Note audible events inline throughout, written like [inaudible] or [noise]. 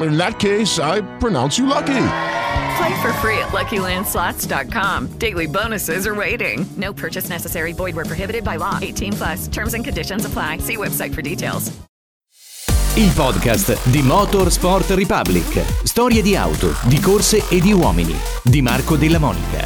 In that case, I pronounce you lucky. Play for free at LuckyLandSlots.com. Daily bonuses are waiting. No purchase necessary. Void where prohibited by law. 18 plus. Terms and conditions apply. See website for details. Il podcast di Motorsport Republic. Storie di auto, di corse e di uomini. Di Marco Della Monica.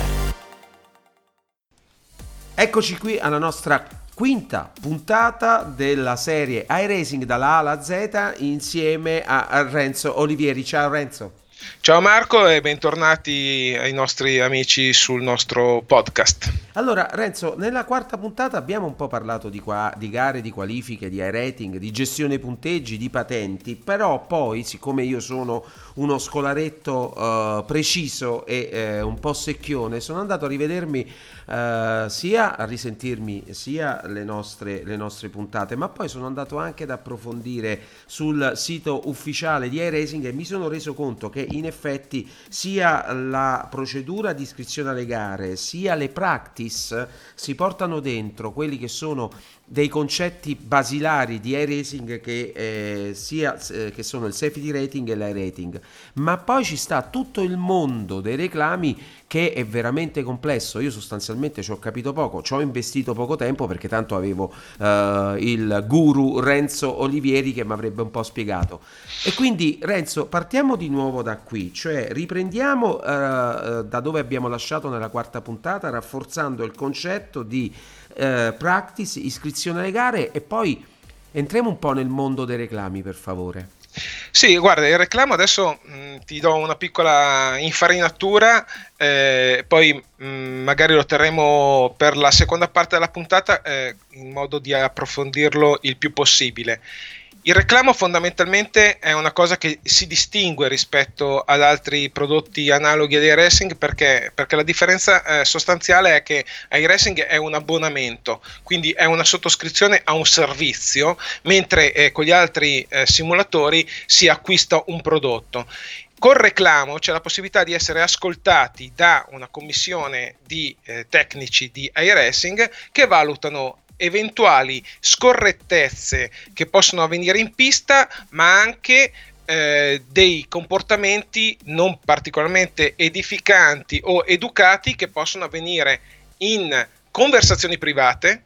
Eccoci qui alla nostra quinta puntata della serie iRacing dalla A alla Z insieme a Renzo Olivieri. Ciao Renzo. Ciao Marco e bentornati ai nostri amici sul nostro podcast. Allora Renzo, nella quarta puntata abbiamo un po' parlato di, qua, di gare, di qualifiche, di iRating, di gestione punteggi, di patenti, però poi siccome io sono uno scolaretto uh, preciso e uh, un po' secchione, sono andato a rivedermi uh, sia a risentirmi sia le nostre, le nostre puntate, ma poi sono andato anche ad approfondire sul sito ufficiale di iRacing e mi sono reso conto che in effetti sia la procedura di iscrizione alle gare sia le practice si portano dentro quelli che sono dei concetti basilari di iRacing che, eh, sia, eh, che sono il safety rating e l'iRating, ma poi ci sta tutto il mondo dei reclami che è veramente complesso. Io sostanzialmente ci ho capito poco, ci ho investito poco tempo perché tanto avevo eh, il guru Renzo Olivieri che mi avrebbe un po' spiegato. E quindi Renzo, partiamo di nuovo da qui, cioè riprendiamo eh, da dove abbiamo lasciato nella quarta puntata, rafforzando il concetto di eh, practice, iscrizione alle gare e poi entriamo un po' nel mondo dei reclami, per favore. Sì, guarda, il reclamo adesso mh, ti do una piccola infarinatura, eh, poi mh, magari lo terremo per la seconda parte della puntata eh, in modo di approfondirlo il più possibile. Il reclamo fondamentalmente è una cosa che si distingue rispetto ad altri prodotti analoghi ad racing perché, perché la differenza eh, sostanziale è che iRacing è un abbonamento, quindi è una sottoscrizione a un servizio, mentre eh, con gli altri eh, simulatori si acquista un prodotto. Col reclamo c'è la possibilità di essere ascoltati da una commissione di eh, tecnici di iRacing che valutano eventuali scorrettezze che possono avvenire in pista, ma anche eh, dei comportamenti non particolarmente edificanti o educati che possono avvenire in conversazioni private,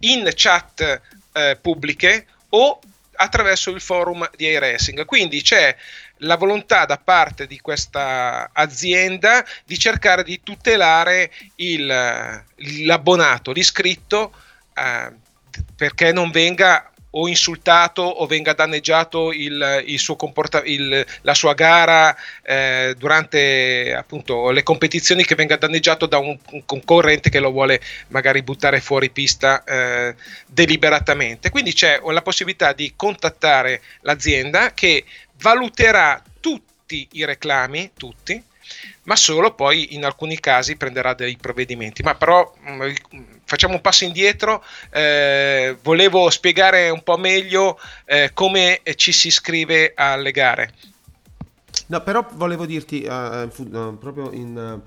in chat eh, pubbliche o attraverso il forum di iRacing. Quindi c'è la volontà da parte di questa azienda di cercare di tutelare il, l'abbonato, l'iscritto eh, perché non venga o insultato o venga danneggiato il, il suo comporta- il, la sua gara eh, durante appunto le competizioni che venga danneggiato da un, un, concorrente che lo vuole magari buttare fuori pista eh, deliberatamente quindi c'è la possibilità di contattare l'azienda che valuterà tutti i reclami tutti ma solo poi in alcuni casi prenderà dei provvedimenti. Ma però mh, mm, facciamo un passo indietro, eh, volevo spiegare un po' meglio eh, come ci si iscrive alle gare. No, però volevo dirti uh, proprio in,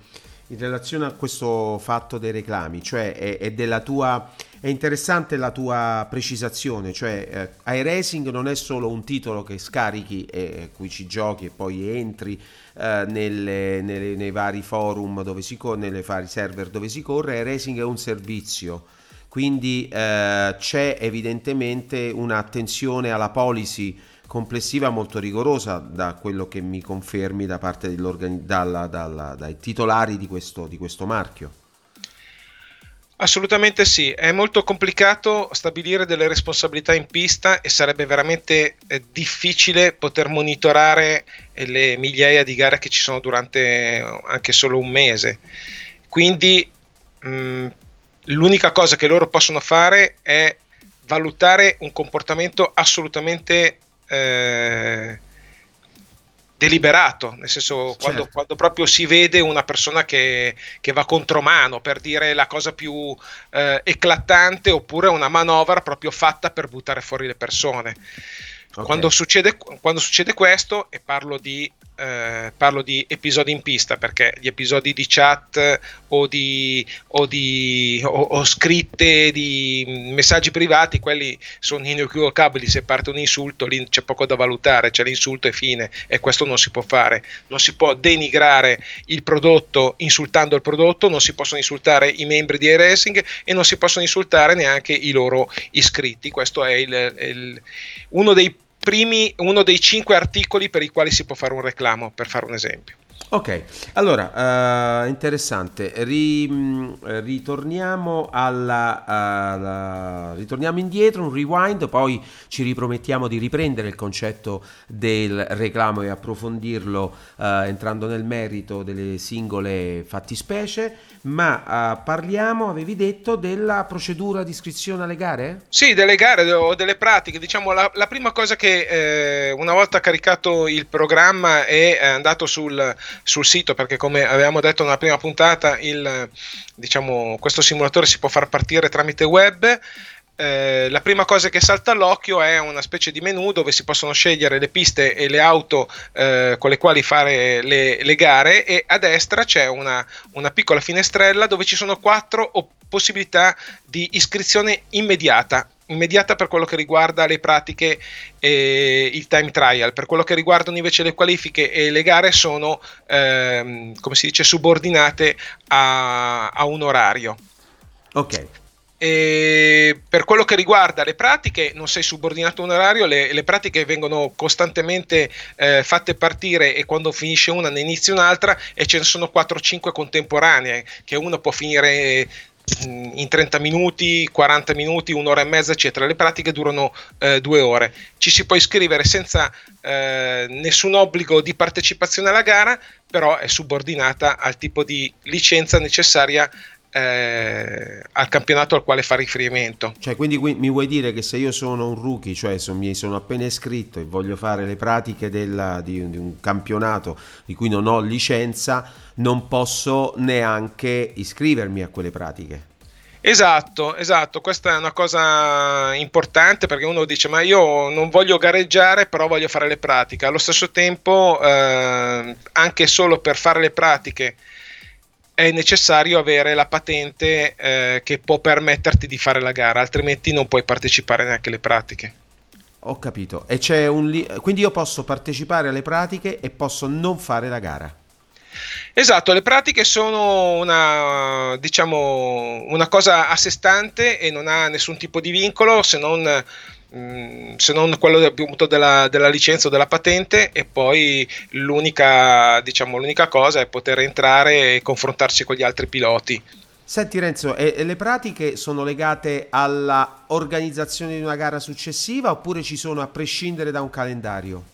in, relazione a questo fatto dei reclami, cioè è, è della tua è interessante la tua precisazione, cioè eh, iRacing non è solo un titolo che scarichi e cui ci giochi e poi entri eh, nelle, nelle, nei vari forum dove si corre, nei vari server dove si corre, iRacing è un servizio. Quindi eh, c'è evidentemente un'attenzione alla policy complessiva molto rigorosa da quello che mi confermi da parte dalla, dalla, dai titolari di questo, di questo marchio. Assolutamente sì, è molto complicato stabilire delle responsabilità in pista e sarebbe veramente eh, difficile poter monitorare eh, le migliaia di gare che ci sono durante eh, anche solo un mese. Quindi mh, mm, l'unica cosa che loro possono fare è valutare un comportamento assolutamente eh, deliberato, nel senso certo. quando, quando, proprio si vede una persona che, che, va contromano per dire la cosa più eh, eclatante oppure una manovra proprio fatta per buttare fuori le persone. Okay. Quando, succede, quando succede questo, e parlo di eh, parlo di episodi in pista perché gli episodi di chat o, di, o, di, o, o scritte di messaggi privati, quelli sono inequivocabili. Se parte un insulto, lì c'è poco da valutare, c'è l'insulto e fine, e questo non si può fare. Non si può denigrare il prodotto insultando il prodotto, non si possono insultare i membri di iRacing e non si possono insultare neanche i loro iscritti. Questo è il, il, uno dei primi, uno dei cinque articoli per i quali si può fare un reclamo, per fare un esempio. Ok, allora, uh, interessante, Ri, mm, ritorniamo, alla, alla, ritorniamo indietro, un rewind, poi ci ripromettiamo di riprendere il concetto del reclamo e approfondirlo uh, entrando nel merito delle singole fattispecie, ma uh, parliamo, avevi detto, della procedura di iscrizione alle gare? Sì, delle gare o delle pratiche, diciamo la, la prima cosa che eh, una volta caricato il programma e andato sul sul sito perché come avevamo detto nella prima puntata il, diciamo, questo simulatore si può far partire tramite web. Eh, la prima cosa che salta all'occhio è una specie di menu dove si possono scegliere le piste e le auto eh, con le quali fare le, le, gare e a destra c'è una, una, piccola finestrella dove ci sono quattro possibilità di iscrizione immediata immediata per quello che riguarda le pratiche e il time trial. Per quello che riguardano invece le qualifiche e le gare sono, ehm, come si dice, subordinate a, a un orario. Ok. E per quello che riguarda le pratiche, non sei subordinato a un orario, le, le pratiche vengono costantemente eh, fatte partire e quando finisce una ne inizia un'altra e ce ne sono 4-5 contemporanee, che uno può finire in 30 minuti, 40 minuti, un'ora e mezza, eccetera. Le pratiche durano eh, due ore. Ci si può iscrivere senza eh, nessun obbligo di partecipazione alla gara, però è subordinata al tipo di licenza necessaria eh, al campionato al quale fa riferimento. Cioè, quindi mi vuoi dire che se io sono un rookie, cioè so, mi sono appena iscritto e voglio fare le pratiche della, di, di, un campionato di cui non ho licenza, non posso neanche iscrivermi a quelle pratiche? Esatto, esatto, questa è una cosa importante perché uno dice ma io non voglio gareggiare però voglio fare le pratiche, allo stesso tempo eh, anche solo per fare le pratiche è necessario avere la patente eh, che può permetterti di fare la gara, altrimenti non puoi partecipare neanche alle pratiche. Ho capito. E c'è un li- quindi io posso partecipare alle pratiche e posso non fare la gara. Esatto, le pratiche sono una, diciamo, una cosa a sé stante e non ha nessun tipo di vincolo se non Mm, se non quello appunto della, della, licenza o della patente e poi l'unica, diciamo, l'unica cosa è poter entrare e confrontarsi con gli altri piloti. Senti Renzo, e, le pratiche sono legate alla organizzazione di una gara successiva oppure ci sono a prescindere da un calendario?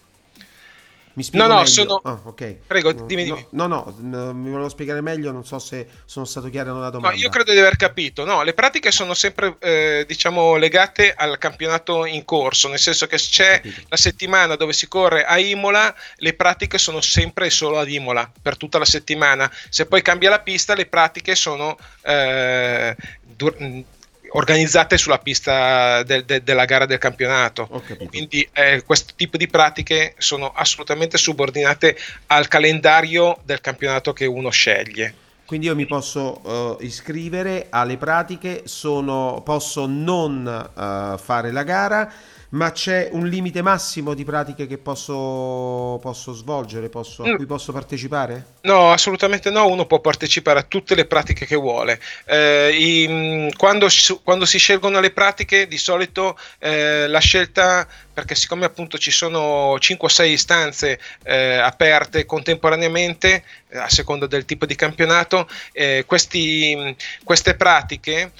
Mi spiego no, no, meglio. sono... Ah, okay. Prego, dimmi, dimmi. No, no, no, mi volevo spiegare meglio, non so se sono stato chiaro nella domanda. No, io credo di aver capito. No, le pratiche sono sempre, eh, diciamo, legate al campionato in corso, nel senso che c'è la settimana dove si corre a Imola, le pratiche sono sempre e solo ad Imola, per tutta la settimana. Se poi cambia la pista, le pratiche sono... Eh, dur- organizzate sulla pista de, de, della gara del campionato. Quindi eh, questo tipo di pratiche sono assolutamente subordinate al calendario del campionato che uno sceglie. Quindi io mi posso uh, iscrivere alle pratiche, sono, posso non uh, fare la gara, Ma c'è un limite massimo di pratiche che posso, posso svolgere, posso, a Mm. cui posso partecipare? No, assolutamente no, uno può partecipare a tutte le pratiche che vuole. Eh, i- mh, quando, si- quando si scelgono le pratiche, di solito eh, la scelta, perché siccome appunto ci sono 5 o 6 istanze eh, aperte contemporaneamente, eh, a seconda del tipo di campionato, eh, questi, mh, queste pratiche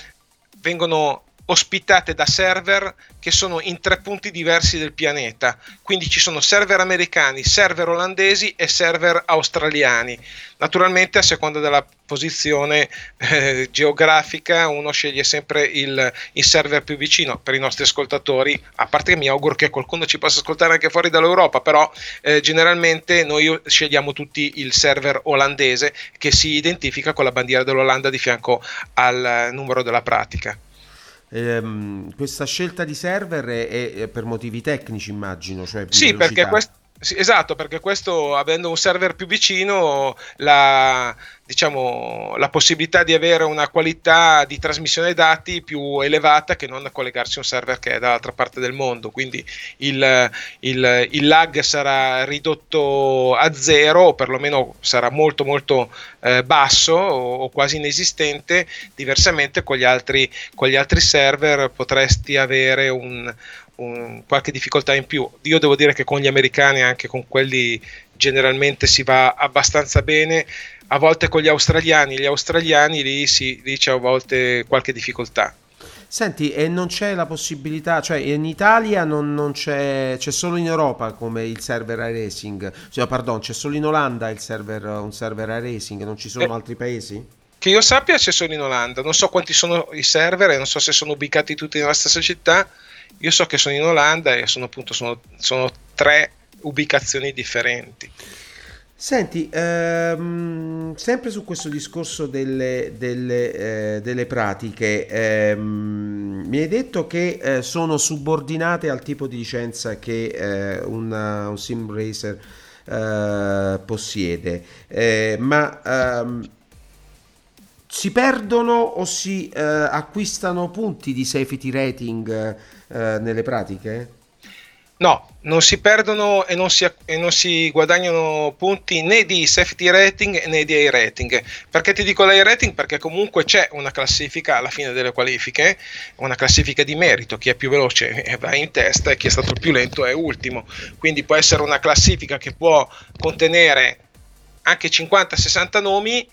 vengono ospitate da server che sono in tre punti diversi del pianeta. Quindi ci sono server americani, server olandesi e server australiani. Naturalmente, a seconda della posizione eh, geografica, uno sceglie sempre il, il server più vicino per i nostri ascoltatori. A parte che mi auguro che qualcuno ci possa ascoltare anche fuori dall'Europa, però eh, generalmente noi scegliamo tutti il server olandese che si identifica con la bandiera dell'Olanda di fianco al eh, numero della pratica. Ehm, questa scelta di server è, è- per motivi tecnici, immagino. Cioè Sì, velocità. perché questo. Sì, esatto, perché questo avendo un server più vicino, la, diciamo, la possibilità di avere una qualità di trasmissione dati più elevata che non collegarsi a un server che è dall'altra parte del mondo. Quindi il, il- il lag sarà ridotto a zero, o perlomeno sarà molto molto eh, basso o, o quasi inesistente. Diversamente con gli altri, con gli altri server potresti avere un, un- qualche difficoltà in più. Io devo dire che con gli americani, anche con quelli generalmente si va abbastanza bene. A volte con gli australiani, gli australiani lì, si, lì c'è a volte qualche difficoltà. Senti, e non c'è la possibilità, cioè in Italia non, non c'è, c'è solo in Europa come il server iRacing, cioè, pardon, c'è solo in Olanda il server, un server iRacing, non ci sono Eh. altri paesi? Che io sappia c'è solo in Olanda, non so quanti sono i server e non so se sono ubicati tutti nella stessa città. Io so che sono in Olanda e sono appunto sono, sono tre ubicazioni differenti. Senti, ehm, sempre su questo discorso delle, delle, eh, delle pratiche, ehm, mi hai detto che eh, sono subordinate al tipo di licenza che eh, una- un sim racer eh, possiede, Eh, ma ehm, si perdono o si eh, acquistano punti di safety rating eh, nelle pratiche? No, non si perdono e non si, e non si guadagnano punti né di safety rating né di A rating. Perché ti dico l'A rating? Perché comunque c'è una classifica alla fine delle qualifiche, una classifica di merito, chi è più veloce eh, va in testa e chi è stato più lento è ultimo. Quindi può essere una classifica che può contenere anche 50-60 nomi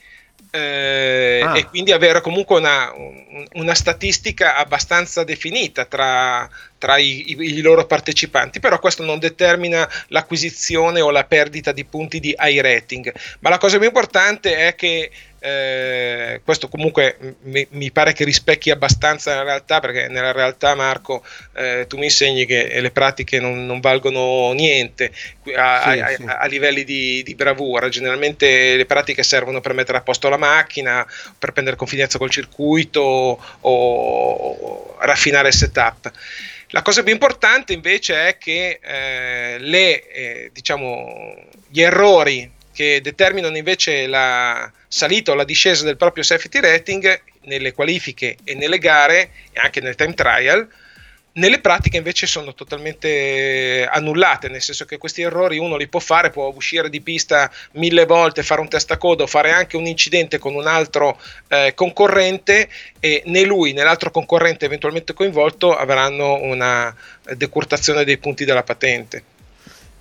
eh, Ah. e quindi avere comunque una, un- una statistica abbastanza definita tra, tra i, i- i loro partecipanti, però questo non determina l'acquisizione o la perdita di punti di high rating. Ma la cosa più importante è che eh, questo comunque mi, mi pare che rispecchi abbastanza la realtà, perché nella realtà, Marco, eh, tu mi insegni che le pratiche non, non valgono niente a, Sì, a- sì. a livelli di, di bravura. Generalmente le pratiche servono per mettere a posto la macchina, per prendere confidenza col circuito o raffinare il setup. La cosa più importante invece è che eh, le, eh, diciamo, gli errori che determinano invece la salita o la discesa del proprio safety rating nelle qualifiche e nelle gare e anche nel time trial nelle pratiche invece sono totalmente annullate, nel senso che questi errori uno li può fare, può uscire di pista mille volte, fare un testacoda o fare anche un incidente con un altro eh, concorrente e né lui né l'altro concorrente eventualmente coinvolto avranno una decurtazione dei punti della patente.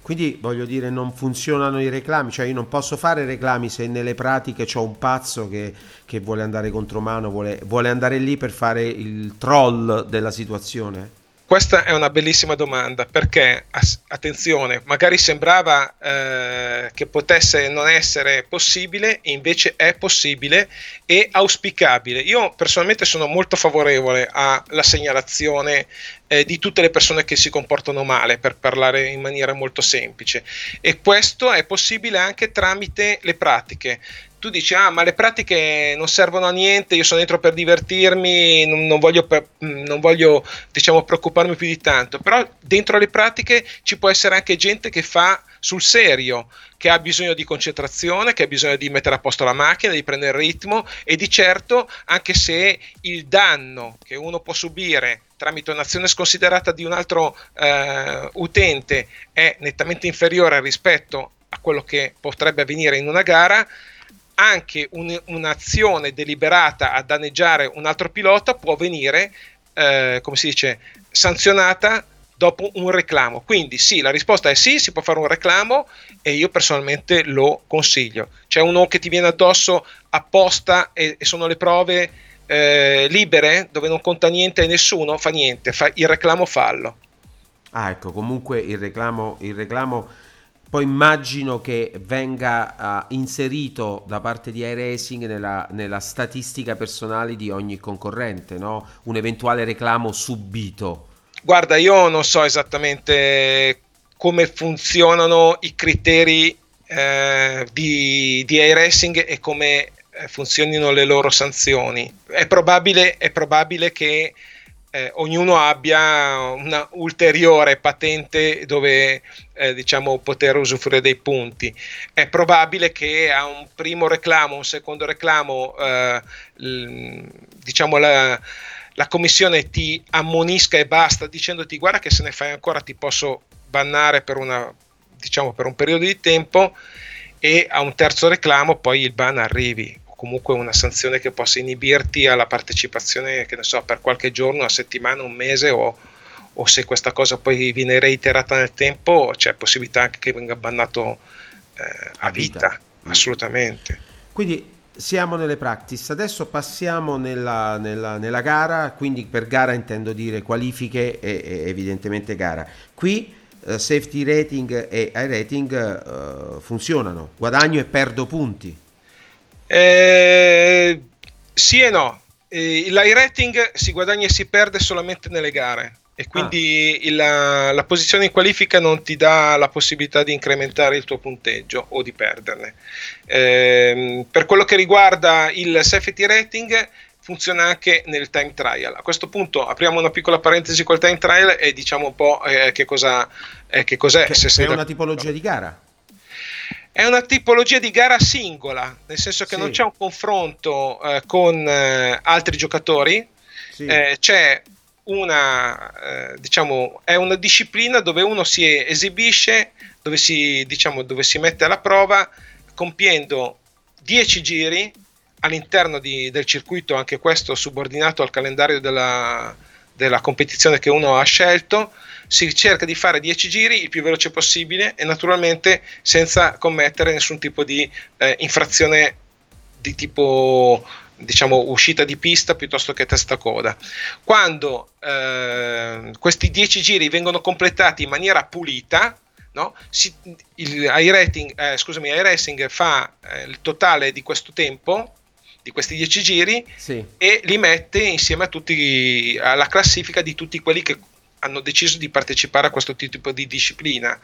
Quindi voglio dire, non funzionano i reclami, cioè io non posso fare reclami se nelle pratiche c'ho un pazzo che, che vuole andare contromano, vuole, vuole andare lì per fare il troll della situazione. Questa è una bellissima domanda perché, attenzione, magari sembrava eh, che potesse non essere possibile, invece è possibile e auspicabile. Io personalmente sono molto favorevole alla segnalazione eh, di tutte le persone che si comportano male, per parlare in maniera molto semplice. E questo è possibile anche tramite le pratiche tu dici ah ma le pratiche non servono a niente io sono dentro per divertirmi non, non voglio, per- mh, non voglio diciamo preoccuparmi più di tanto. Però dentro le pratiche ci può essere anche gente che fa sul serio, che ha bisogno di concentrazione, che ha bisogno di mettere a posto la macchina, di prendere il ritmo e di certo, anche se il danno che uno può subire tramite un'azione sconsiderata di un altro eh, utente è nettamente inferiore rispetto a quello che potrebbe avvenire in una gara, anche un, un'azione deliberata a danneggiare un altro pilota può venire, eh, come si dice, sanzionata dopo un reclamo. Quindi sì, la risposta è sì, si può fare un reclamo e io personalmente lo consiglio. C'è uno che ti viene addosso apposta e, e sono le prove eh, libere dove non conta niente e nessuno fa niente, fa il reclamo fallo. Ah, ecco, comunque il reclamo, il reclamo poi immagino che venga uh, inserito da parte di iRacing nella, nella statistica personale di ogni concorrente, no? Un eventuale reclamo subito. Guarda, io non so esattamente come funzionano i criteri eh, di, di iRacing e come eh, funzionino le loro sanzioni. È probabile, è probabile che eh, ognuno abbia una ulteriore patente dove eh, diciamo poter usufruire dei punti. È probabile che a un primo reclamo, un secondo reclamo, eh, l, diciamo la, la commissione ti ammonisca e basta dicendoti guarda che se ne fai ancora ti posso bannare per, una, diciamo, per un periodo di tempo e a un terzo reclamo poi il ban arrivi comunque una sanzione che possa inibirti alla partecipazione, che ne so, per qualche giorno, una settimana, un mese o, o se questa cosa poi viene reiterata nel tempo, c'è possibilità anche che venga bannato eh, a vita, vita. Mm. assolutamente. Quindi siamo nelle practice, adesso passiamo nella, nella, nella, gara, quindi per gara intendo dire qualifiche e, e evidentemente gara. Qui uh, safety rating e high rating uh, funzionano, guadagno e perdo punti. Eh, sì e no. Eh, l'high rating si guadagna e si perde solamente nelle gare e quindi ah. la, la, posizione in qualifica non ti dà la possibilità di incrementare il tuo punteggio o di perderne. Eh, per quello che riguarda il safety rating funziona anche nel time trial. A questo punto apriamo una piccola parentesi col time trial e diciamo un po' eh, che, cosa, eh, che cos'è. Che, se è una tipologia di gara. È una tipologia di gara singola, nel senso che sì. non c'è un confronto eh, con eh, altri giocatori, sì. eh, c'è una, eh, diciamo, è una disciplina dove uno si esibisce, dove si, diciamo, dove si mette alla prova compiendo 10 giri all'interno di, del circuito, anche questo subordinato al calendario della, della competizione che uno ha scelto, si cerca di fare 10 giri il più veloce possibile e naturalmente senza commettere nessun tipo di eh, infrazione di tipo diciamo uscita di pista piuttosto che testa coda. Quando eh, questi 10 giri vengono completati in maniera pulita, no? si, il iRacing, eh, scusami, iRacing fa eh, il totale di questo tempo di questi 10 giri sì. e li mette insieme a tutti alla classifica di tutti quelli che hanno deciso di partecipare a questo tipo di disciplina.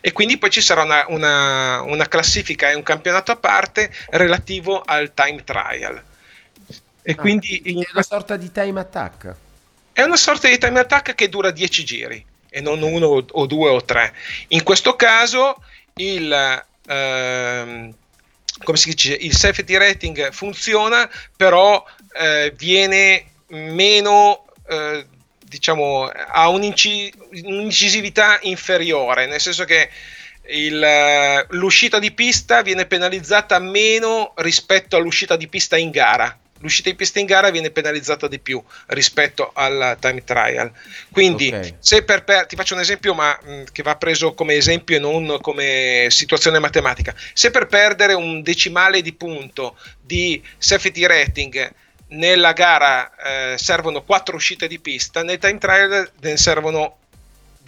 E quindi poi ci sarà una, una, una classifica e un campionato a parte relativo al time trial. E ah, quindi è una sorta di time attack. È una sorta di time attack che dura 10 giri e non uno o due o tre. In questo caso il ehm, come si dice il safety rating funziona però eh, viene meno eh, diciamo, ha un'incisività inferiore, nel senso che il, l'uscita di pista viene penalizzata meno rispetto all'uscita di pista in gara. L'uscita di pista in gara viene penalizzata di più rispetto al time trial. Quindi, okay. se per, per, ti faccio un esempio, ma mh, che va preso come esempio e non come situazione matematica. Se per perdere un decimale di punto di safety rating nella gara eh, servono 4 uscite di pista, nel time trial ne servono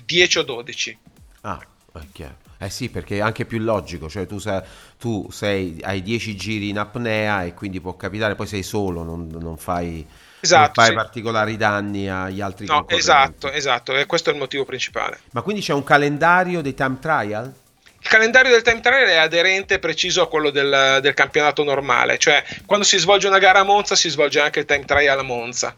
10 o 12. Ah, è chiaro. Eh sì, perché è anche più logico, cioè tu, sei, tu sei, hai 10 giri in apnea e quindi può capitare, poi sei solo, non, non fai, esatto, non fai sì. particolari danni agli altri no, esatto, esatto, e questo è il motivo principale. Ma quindi c'è un calendario dei time trial? Il calendario del time trial è aderente e preciso a quello del, del, campionato normale, cioè quando si svolge una gara a Monza si svolge anche il time trial a Monza.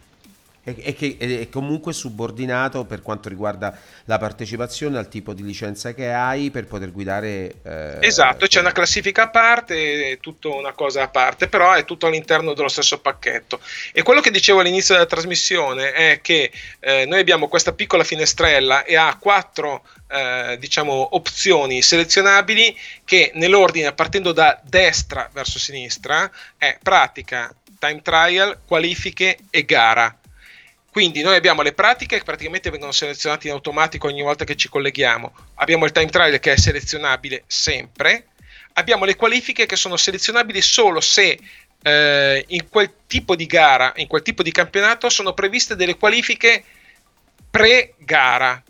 E, che è comunque subordinato per quanto riguarda la partecipazione al tipo di licenza che hai per poter guidare. Eh, esatto, c'è una classifica a parte, è tutto una cosa a parte, però è tutto all'interno dello stesso pacchetto. E quello che dicevo all'inizio della trasmissione è che eh, noi abbiamo questa piccola finestrella e ha quattro eh, diciamo, opzioni selezionabili che nell'ordine partendo da destra verso sinistra è pratica, time trial, qualifiche e gara. Quindi noi abbiamo le pratiche che praticamente vengono selezionate in automatico ogni volta che ci colleghiamo. Abbiamo il time trial che è selezionabile sempre. Abbiamo le qualifiche che sono selezionabili solo se eh, in quel tipo di gara, in quel tipo di campionato sono previste delle qualifiche pre-gara.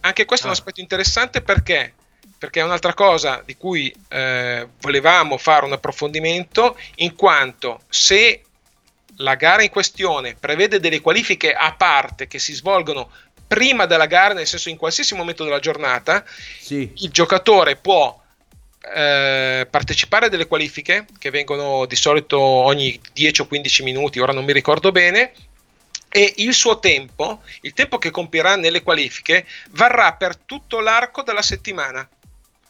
Anche questo ah. è un ah. aspetto interessante perché perché è un'altra cosa di cui eh, volevamo fare un approfondimento, in quanto se la gara in questione prevede delle qualifiche a parte che si svolgono prima della gara, nel senso in qualsiasi momento della giornata, sì. il giocatore può eh, partecipare a delle qualifiche che vengono di solito ogni 10 o 15 minuti, ora non mi ricordo bene, e il suo tempo, il tempo che compierà nelle qualifiche, varrà per tutto l'arco della settimana,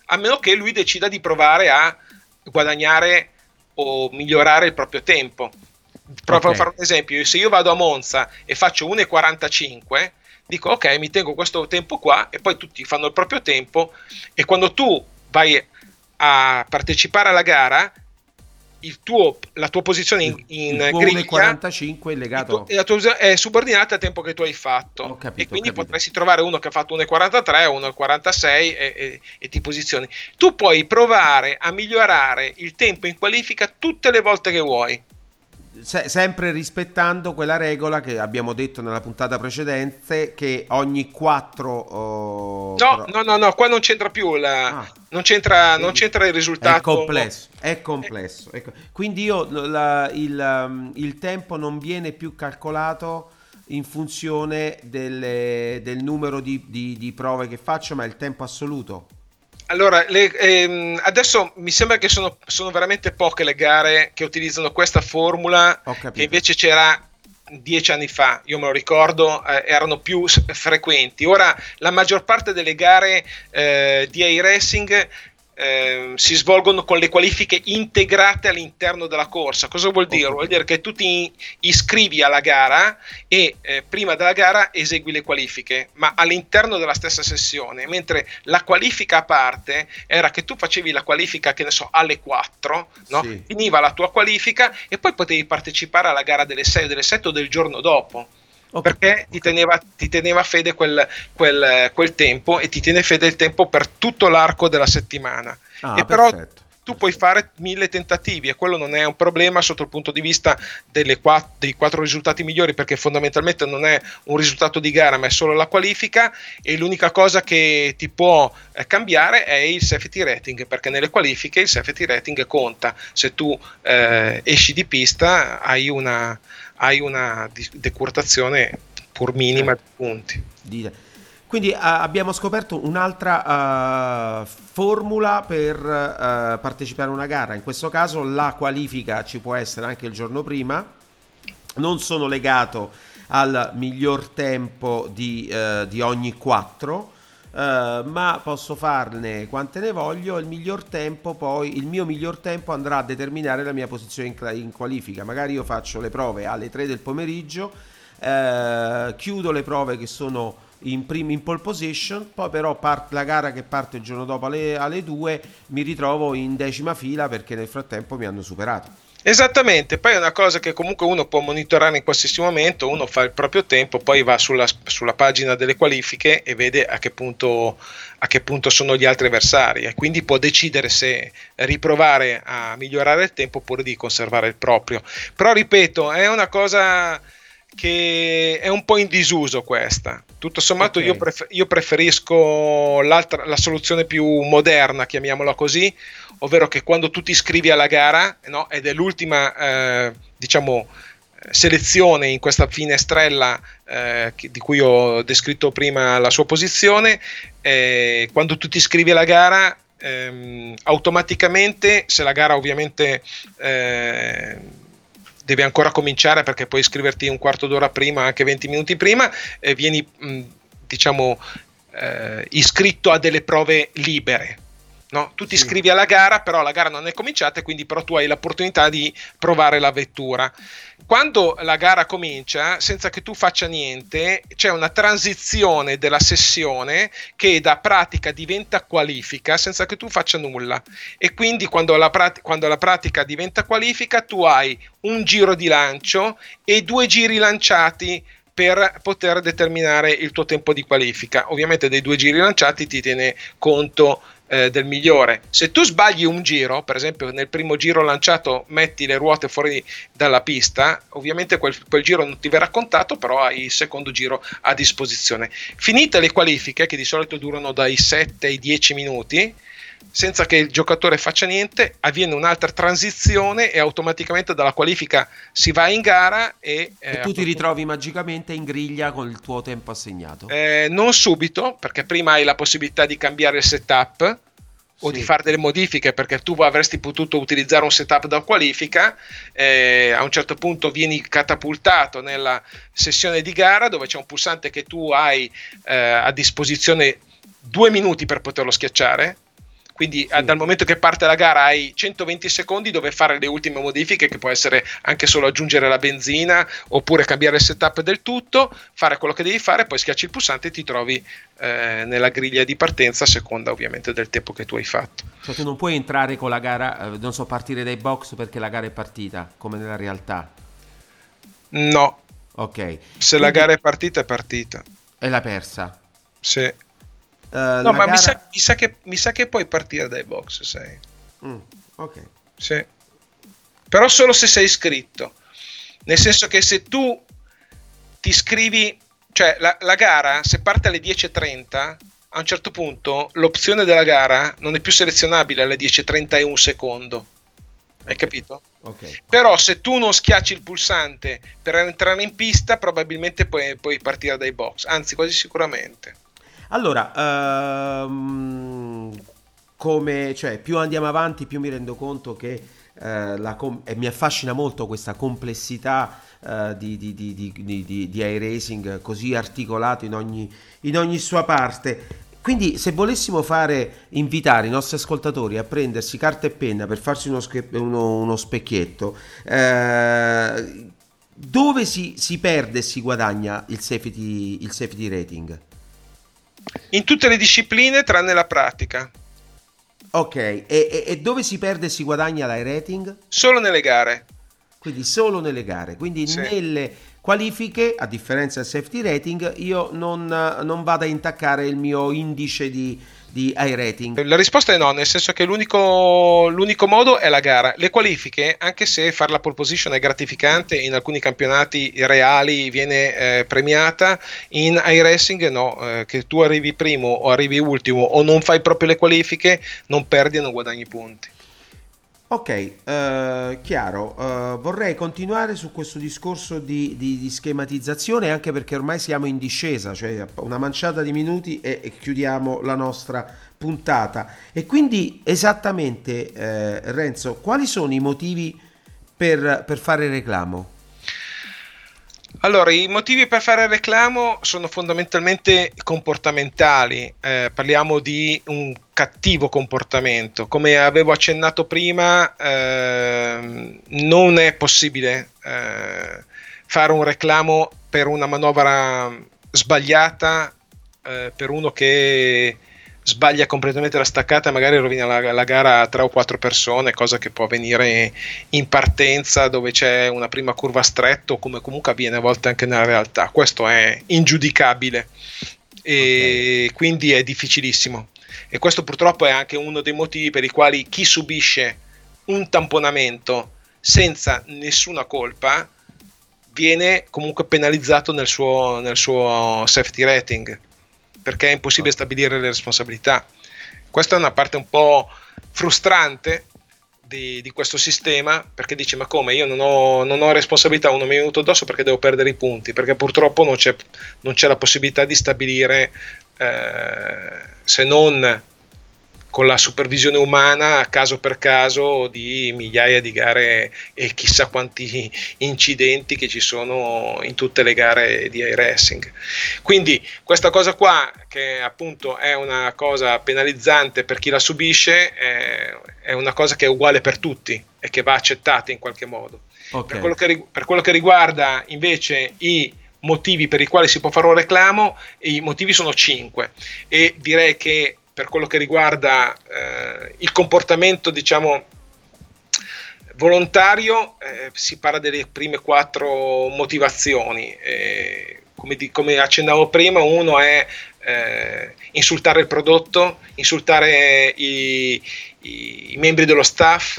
a meno che lui decida di provare a guadagnare o migliorare il proprio tempo. Provo okay. a fare un esempio, se io vado a Monza e faccio 1,45, dico ok, mi tengo questo tempo qua e poi tutti fanno il proprio tempo. E quando tu vai a partecipare alla gara, tuo, la tua posizione in, in griglia 45 è legato. la tua, è subordinata al tempo che tu hai fatto. Capito, e quindi potresti trovare uno che ha fatto 1,43 o 1,46 e, e, e ti posizioni. Tu puoi provare a migliorare il tempo in qualifica tutte le volte che vuoi se, sempre rispettando quella regola che abbiamo detto nella puntata precedente che ogni 4 oh, no, no no no qua non c'entra più la, ah, non, c'entra, non, c'entra, il risultato. è complesso è complesso ecco. quindi io la, il, um, il, tempo non viene più calcolato in funzione delle, del numero di, di, di prove che faccio ma il tempo assoluto allora, le, ehm, adesso mi sembra che sono, sono, veramente poche le gare che utilizzano questa formula, che invece c'era dieci anni fa, io me lo ricordo, eh, erano più frequenti. Ora la maggior parte delle gare eh, di iRacing eh, si svolgono con le qualifiche integrate all'interno della corsa. Cosa vuol dire? Vuol dire che tu ti iscrivi alla gara e eh, prima della gara esegui le qualifiche, ma all'interno della stessa sessione, mentre la qualifica a parte era che tu facevi la qualifica, che ne so, alle 4, no? sì. finiva la tua qualifica e poi potevi partecipare alla gara delle 6 o delle 7 o del giorno dopo. Okay. perché ti teneva, ti teneva fede quel, quel, quel, tempo e ti tiene fede il tempo per tutto l'arco della settimana. Ah, e però tu puoi fare mille tentativi e quello non è un problema sotto il punto di vista quattro, dei quattro risultati migliori perché fondamentalmente non è un risultato di gara ma è solo la qualifica e l'unica cosa che ti può eh, cambiare è il safety rating perché nelle qualifiche il safety rating conta se tu eh, esci di pista hai una, hai una decurtazione pur minima di punti. Quindi uh, abbiamo scoperto un'altra uh, formula per uh, partecipare a una gara. In questo caso la qualifica ci può essere anche il giorno prima. Non sono legato al miglior tempo di, di ogni quattro. Uh, ma posso farne quante ne voglio. Il miglior tempo, poi il mio miglior tempo andrà a determinare la mia posizione in, in qualifica. Magari io faccio le prove alle 3 del pomeriggio, uh, chiudo le prove che sono in, prim- in pole position, poi però part- la gara che parte il giorno dopo alle, alle 2 mi ritrovo in decima fila perché nel frattempo mi hanno superato. Esattamente, poi è una cosa che comunque uno può monitorare in qualsiasi momento, uno fa il proprio tempo, poi va sulla, sulla pagina delle qualifiche e vede a che, punto, a che, punto, sono gli altri avversari e quindi può decidere se riprovare a migliorare il tempo oppure di conservare il proprio. Però ripeto, è una cosa che è un po' in disuso questa. Tutto sommato okay. io, prefer- io, preferisco la soluzione più moderna, chiamiamola così, ovvero che quando tu ti iscrivi alla gara, no, ed è l'ultima, eh, diciamo, selezione in questa finestrella eh, di cui ho descritto prima la sua posizione, eh, quando tu ti iscrivi alla gara, ehm, automaticamente, se la gara ovviamente deve ancora cominciare perché puoi iscriverti un quarto d'ora prima, anche 20 minuti prima, e vieni mh, diciamo eh, iscritto a delle prove libere. No? Tu ti iscrivi alla gara, però la gara non è cominciata, quindi però tu hai l'opportunità di provare la vettura. Quando la gara comincia, senza che tu faccia niente, c'è una transizione della sessione che da pratica diventa qualifica senza che tu faccia nulla. E quindi quando la, prat- quando la pratica diventa qualifica, tu hai un giro di lancio e due giri lanciati per poter determinare il tuo tempo di qualifica. Ovviamente dei due giri lanciati ti tiene conto eh, del migliore. Se tu sbagli un giro, per esempio nel primo giro lanciato metti le ruote fuori dalla pista, ovviamente quel, quel giro non ti verrà contato, però hai il secondo giro a disposizione. Finite le qualifiche, che di solito durano dai 7 ai 10 minuti, senza che il giocatore faccia niente, avviene un'altra transizione e automaticamente dalla qualifica si va in gara e, eh, e tu ti ritrovi magicamente in griglia con il tuo tempo assegnato. Eh, non subito, perché prima hai la possibilità di cambiare il setup o sì. di fare delle modifiche perché tu avresti potuto utilizzare un setup da qualifica eh, a un certo punto vieni catapultato nella sessione di gara dove c'è un pulsante che tu hai eh, a disposizione due minuti per poterlo schiacciare quindi sì. dal momento che parte la gara hai 120 secondi dove fare le ultime modifiche, che può essere anche solo aggiungere la benzina oppure cambiare il setup del tutto, fare quello che devi fare, poi schiacci il pulsante e ti trovi eh, nella griglia di partenza, a seconda ovviamente del tempo che tu hai fatto. Cioè tu non puoi entrare con la gara, eh, non so, partire dai box perché la gara è partita, come nella realtà. No. Ok. Se Quindi... la gara è partita, è partita. E l'ha persa. Sì. Uh, no, ma gara... mi, sa, mi, sa che, mi, sa, che, puoi partire dai box, sai. Mm, ok. Sì. Però solo se sei iscritto. Nel senso che se tu ti iscrivi, cioè la, la gara, se parte alle 10.30, a un certo punto l'opzione della gara non è più selezionabile alle 10.30 e un secondo. Hai capito? Okay. Però se tu non schiacci il pulsante per entrare in pista, probabilmente puoi, puoi partire dai box, anzi quasi sicuramente. Allora, ehm, come, cioè, più andiamo avanti, più mi rendo conto che eh, com- e mi affascina molto questa complessità eh, di, di, di, di, di iRacing così articolato in ogni, in ogni sua parte. Quindi se volessimo fare, invitare i nostri ascoltatori a prendersi carta e penna per farsi uno, sche- uno, uno specchietto, eh, dove si, si, perde e si guadagna il safety, il safety rating? In tutte le discipline tranne la pratica. Ok, e, e, e dove si perde e si guadagna l'iRating? Solo nelle gare. Quindi solo nelle gare, quindi sì. nelle qualifiche, a differenza del safety rating, io non, non vado a intaccare il mio indice di, di iRating? La risposta è no, nel senso che l'unico, l'unico modo è la gara. Le qualifiche, anche se fare la pole position è gratificante, in alcuni campionati reali viene eh, premiata, in iRacing no, eh, che tu arrivi primo o arrivi ultimo o non fai proprio le qualifiche, non perdi e non guadagni punti. Ok, uh, chiaro. Uh, vorrei continuare su questo discorso di, di, di, schematizzazione anche perché ormai siamo in discesa, cioè una manciata di minuti e, e chiudiamo la nostra puntata. E quindi esattamente, eh, Renzo, quali sono i motivi per, per fare reclamo? Allora, i motivi per fare reclamo sono fondamentalmente comportamentali, eh, parliamo di un cattivo comportamento. Come avevo accennato prima, eh, non è possibile eh, fare un reclamo per una manovra sbagliata, eh, per uno che sbaglia completamente la staccata e magari rovina la, la, gara a tre o quattro persone, cosa che può avvenire in partenza dove c'è una prima curva stretta o come comunque avviene a volte anche nella realtà. Questo è ingiudicabile e okay. quindi è difficilissimo. E questo purtroppo è anche uno dei motivi per i quali chi subisce un tamponamento senza nessuna colpa viene comunque penalizzato nel suo, nel suo safety rating perché è impossibile stabilire le responsabilità. Questa è una parte un po' frustrante di, di questo sistema perché dice ma come io non ho, non ho responsabilità uno mi è venuto addosso perché devo perdere i punti perché purtroppo non c'è, non c'è la possibilità di stabilire eh, se non con la supervisione umana caso per caso di migliaia di gare e chissà quanti incidenti che ci sono in tutte le gare di iRacing. Quindi questa cosa qua, che appunto è una cosa penalizzante per chi la subisce, è, una cosa che è uguale per tutti e che va accettata in qualche modo. Okay. Per, quello che, per quello che riguarda invece i motivi per i quali si può fare un reclamo, i motivi sono cinque e direi che per quello che riguarda eh, il comportamento, diciamo, volontario, eh, si parla delle prime quattro motivazioni. Come, di, come, accennavo prima, uno è eh, insultare il prodotto, insultare i, i, i membri dello staff,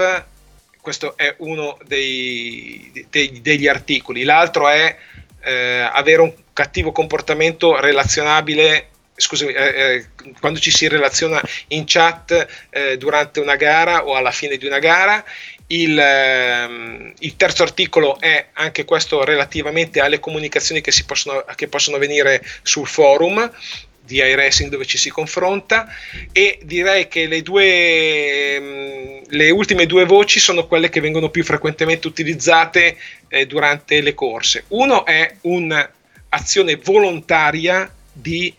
questo è uno dei, dei, degli articoli. L'altro è eh, avere un cattivo comportamento relazionabile scusami, eh, eh, quando ci si relaziona in chat eh, durante una gara o alla fine di una gara. Il, ehm, il, terzo articolo è anche questo relativamente alle comunicazioni che, possono, che possono venire sul forum di iRacing dove ci si confronta e direi che le, due, mm, le ultime due voci sono quelle che vengono più frequentemente utilizzate eh, durante le corse. Uno è un'azione volontaria di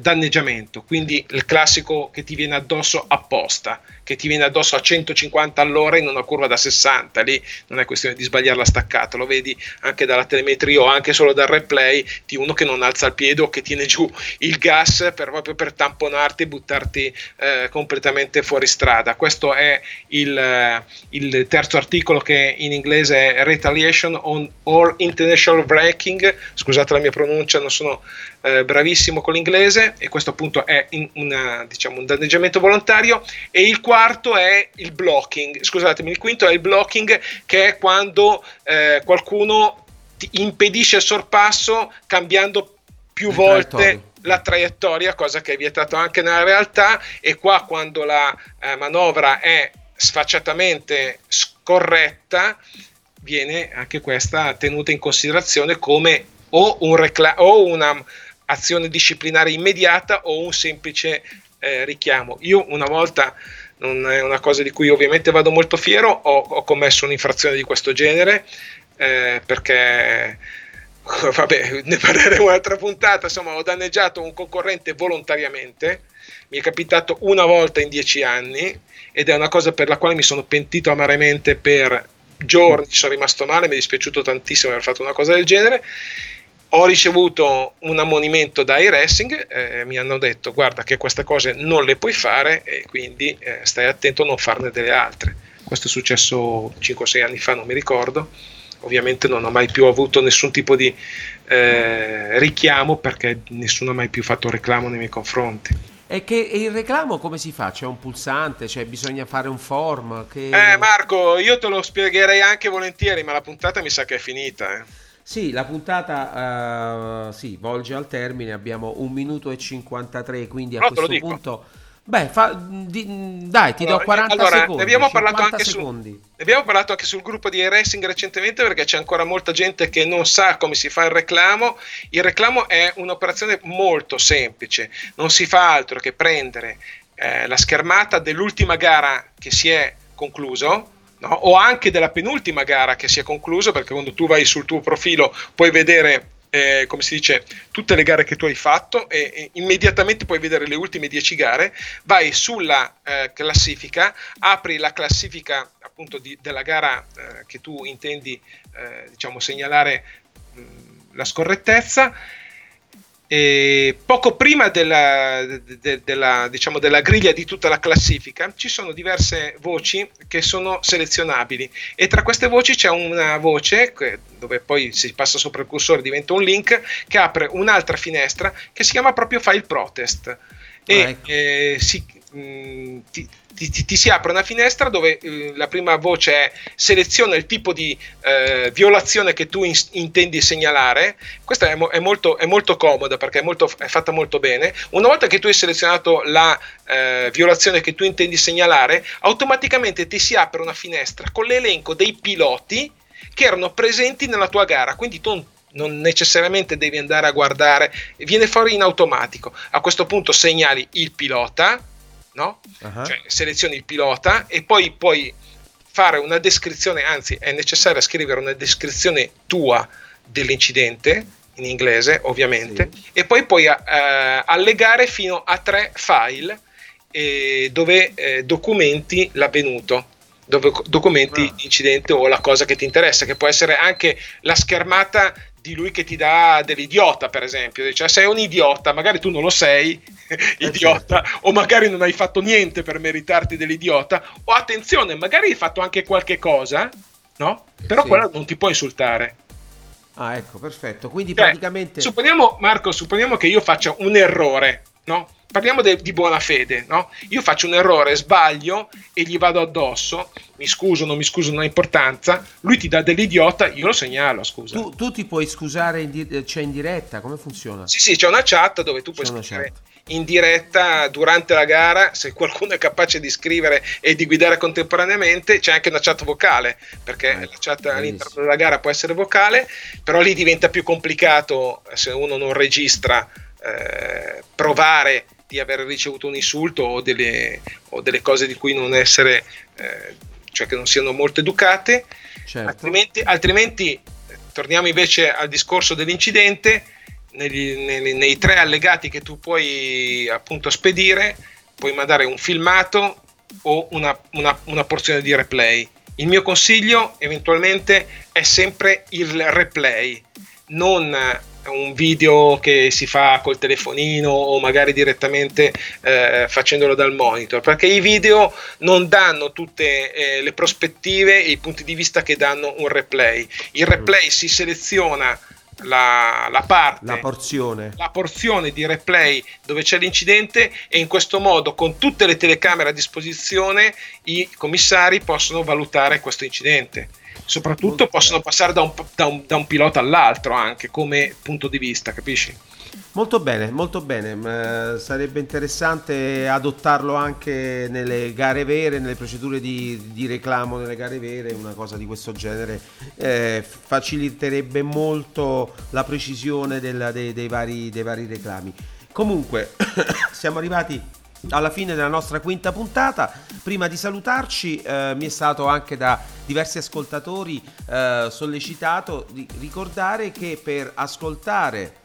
danneggiamento, quindi il classico che ti viene addosso apposta, che ti viene addosso a 150 all'ora in una curva da 60, lì non è questione di sbagliare la staccata, lo vedi anche dalla telemetria o anche solo dal replay di uno che non alza il piede o che tiene giù il gas per, proprio per tamponarti e buttarti eh, completamente fuori strada. Questo è il, eh, il, terzo articolo che in inglese è Retaliation on or International Breaking, scusate la mia pronuncia, non sono eh, bravissimo con l'inglese e questo appunto è una, diciamo, un danneggiamento volontario e il quarto è il blocking, scusatemi, il quinto è il blocking che è quando eh, qualcuno ti impedisce il sorpasso cambiando più il volte traiettoria. la traiettoria, cosa che è vietato anche nella realtà e qua quando la eh, manovra è sfacciatamente scorretta viene anche questa tenuta in considerazione come o, un recla- o una azione disciplinare immediata o un semplice eh, richiamo. Io una volta, non è una cosa di cui ovviamente vado molto fiero, ho, ho commesso un'infrazione di questo genere eh, perché [laughs] vabbè, ne parleremo un'altra puntata, insomma ho danneggiato un concorrente volontariamente, mi è capitato una volta in dieci anni ed è una cosa per la quale mi sono pentito amaramente per giorni, sono rimasto male, mi è dispiaciuto tantissimo aver fatto una cosa del genere ho ricevuto un ammonimento da iRacing, eh, mi hanno detto guarda che queste cose non le puoi fare e quindi eh, stai attento a non farne delle altre. Questo è successo 5-6 anni fa, non mi ricordo. Ovviamente non ho mai più avuto nessun tipo di eh, richiamo perché nessuno ha mai più fatto reclamo nei miei confronti. E che il reclamo come si fa? C'è un pulsante, cioè bisogna fare un form? Che... Eh Marco, io te lo spiegherei anche volentieri, ma la puntata mi sa che è finita. Eh. Sì, la puntata uh, sì, volge al termine, abbiamo un minuto e 53, quindi a no, questo punto... Beh, fa, di, dai, ti allora, do 40 allora, secondi. Ne abbiamo, parlato anche su, ne abbiamo parlato anche sul gruppo di racing recentemente perché c'è ancora molta gente che non sa come si fa il reclamo. Il reclamo è un'operazione molto semplice, non si fa altro che prendere eh, la schermata dell'ultima gara che si è concluso no? o anche della penultima gara che si è conclusa, perché quando tu vai sul tuo profilo puoi vedere eh, come si dice, tutte le gare che tu hai fatto e, e immediatamente puoi vedere le ultime 10 gare, vai sulla eh, classifica, apri la classifica appunto di, della gara eh, che tu intendi eh, diciamo segnalare mh, la scorrettezza e poco prima della, de, della, diciamo, della, griglia di tutta la classifica ci sono diverse voci che sono selezionabili e tra queste voci c'è una voce dove poi si passa sopra il cursore diventa un link che apre un'altra finestra che si chiama proprio file protest e ah, ecco. eh, si, mh, ti, ti, ti, ti, si apre una finestra dove eh, la prima voce è seleziona il tipo di eh, violazione che tu in, intendi segnalare. Questa è, mo, è, molto, è, molto, comoda perché è, molto, è, fatta molto bene. Una volta che tu hai selezionato la eh, violazione che tu intendi segnalare, automaticamente ti si apre una finestra con l'elenco dei piloti che erano presenti nella tua gara. Quindi tu non necessariamente devi andare a guardare, viene fuori in automatico. A questo punto segnali il pilota no? Ah. Cioè selezioni il pilota e poi puoi fare una descrizione, anzi è necessario scrivere una descrizione tua dell'incidente in inglese ovviamente e poi puoi eh, allegare fino a tre file eh, dove eh, documenti l'avvenuto dove documenti l'incidente o la cosa che ti interessa che può essere anche la schermata di lui che ti dà dell'idiota per esempio cioè sei un idiota magari tu non lo sei [laughs] idiota o magari non hai fatto niente per meritarti dell'idiota o attenzione magari hai fatto anche qualche cosa no? però Sì. quella non ti può insultare Ah, ecco, perfetto. Quindi cioè, praticamente... supponiamo, Marco, supponiamo che io faccia un errore, no? Parliamo de- di buona fede, no? Io faccio un errore, sbaglio e gli vado addosso, mi scuso, non mi scuso, non ha importanza, lui ti dà dell'idiota, io lo segnalo, scusa. Tu, tu ti puoi scusare in, di- cioè in diretta, come funziona? Sì, sì, c'è una chat dove tu puoi C'è scrivere chat. in diretta durante la gara, se qualcuno è capace di scrivere e di guidare contemporaneamente, c'è anche una chat vocale, perché Ecco, la chat all'interno della gara può essere vocale, però lì diventa più complicato eh, se uno non registra eh, provare di aver ricevuto un insulto o delle, o delle cose di cui non essere, eh, cioè che non siano molto educate. Certo. Altrimenti, altrimenti, torniamo invece al discorso dell'incidente, negli- nei, nei tre allegati che tu puoi appunto spedire, puoi mandare un filmato o una, una- una porzione di replay. Il mio consiglio eventualmente è sempre il replay, non un video che si fa col telefonino o magari direttamente eh, facendolo dal monitor, perché i video non danno tutte eh, le prospettive e i punti di vista che danno un replay. Il replay si seleziona la, la parte La porzione. la porzione di replay dove c'è l'incidente e in questo modo con tutte le telecamere a disposizione i commissari possono valutare questo incidente soprattutto possono passare da un, da un- da un pilota all'altro anche come punto di vista capisci? Molto bene, molto bene. Sarebbe interessante adottarlo anche nelle gare vere, nelle procedure di, di reclamo nelle gare vere, una cosa di questo genere eh, faciliterebbe molto la precisione della- dei, dei vari, dei vari reclami. Comunque, [coughs] siamo arrivati alla fine della nostra quinta puntata. Prima di salutarci, eh, mi è stato anche da diversi ascoltatori eh, sollecitato di ricordare che per ascoltare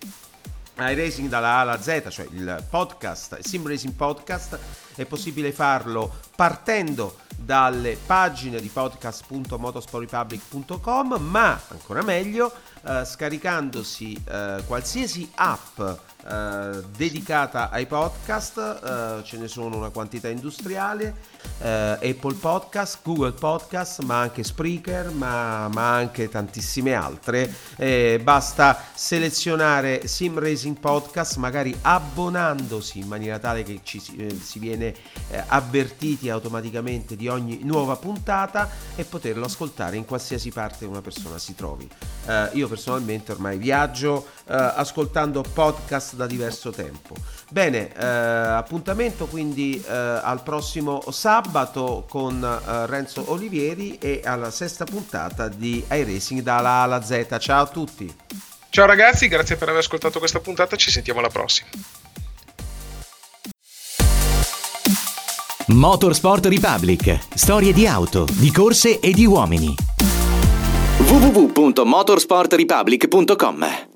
iRacing dalla A alla Z, cioè il podcast, il Sim Racing Podcast, è possibile farlo partendo dalle pagine di podcast.motorsportrepublic.com, ma ancora meglio eh, scaricandosi eh, qualsiasi app eh, dedicata ai podcast, eh, ce ne sono una quantità industriale, eh, Apple Podcast, Google Podcast, ma anche Spreaker, ma, ma anche tantissime altre. Basta selezionare Sim Racing Podcast, magari abbonandosi in maniera tale che ci si, viene avvertiti automaticamente di ogni nuova puntata e poterlo ascoltare in qualsiasi parte una persona si trovi. Io personalmente ormai viaggio eh, ascoltando podcast da diverso tempo. Bene, eh, appuntamento quindi eh, al prossimo sabato con eh, Renzo Olivieri e alla sesta puntata di iRacing dalla A alla Z. Ciao a tutti. Ciao ragazzi, grazie per aver ascoltato questa puntata, ci sentiamo alla prossima. Motorsport Republic. Storie di auto, di corse e di uomini. www.motorsportrepublic.com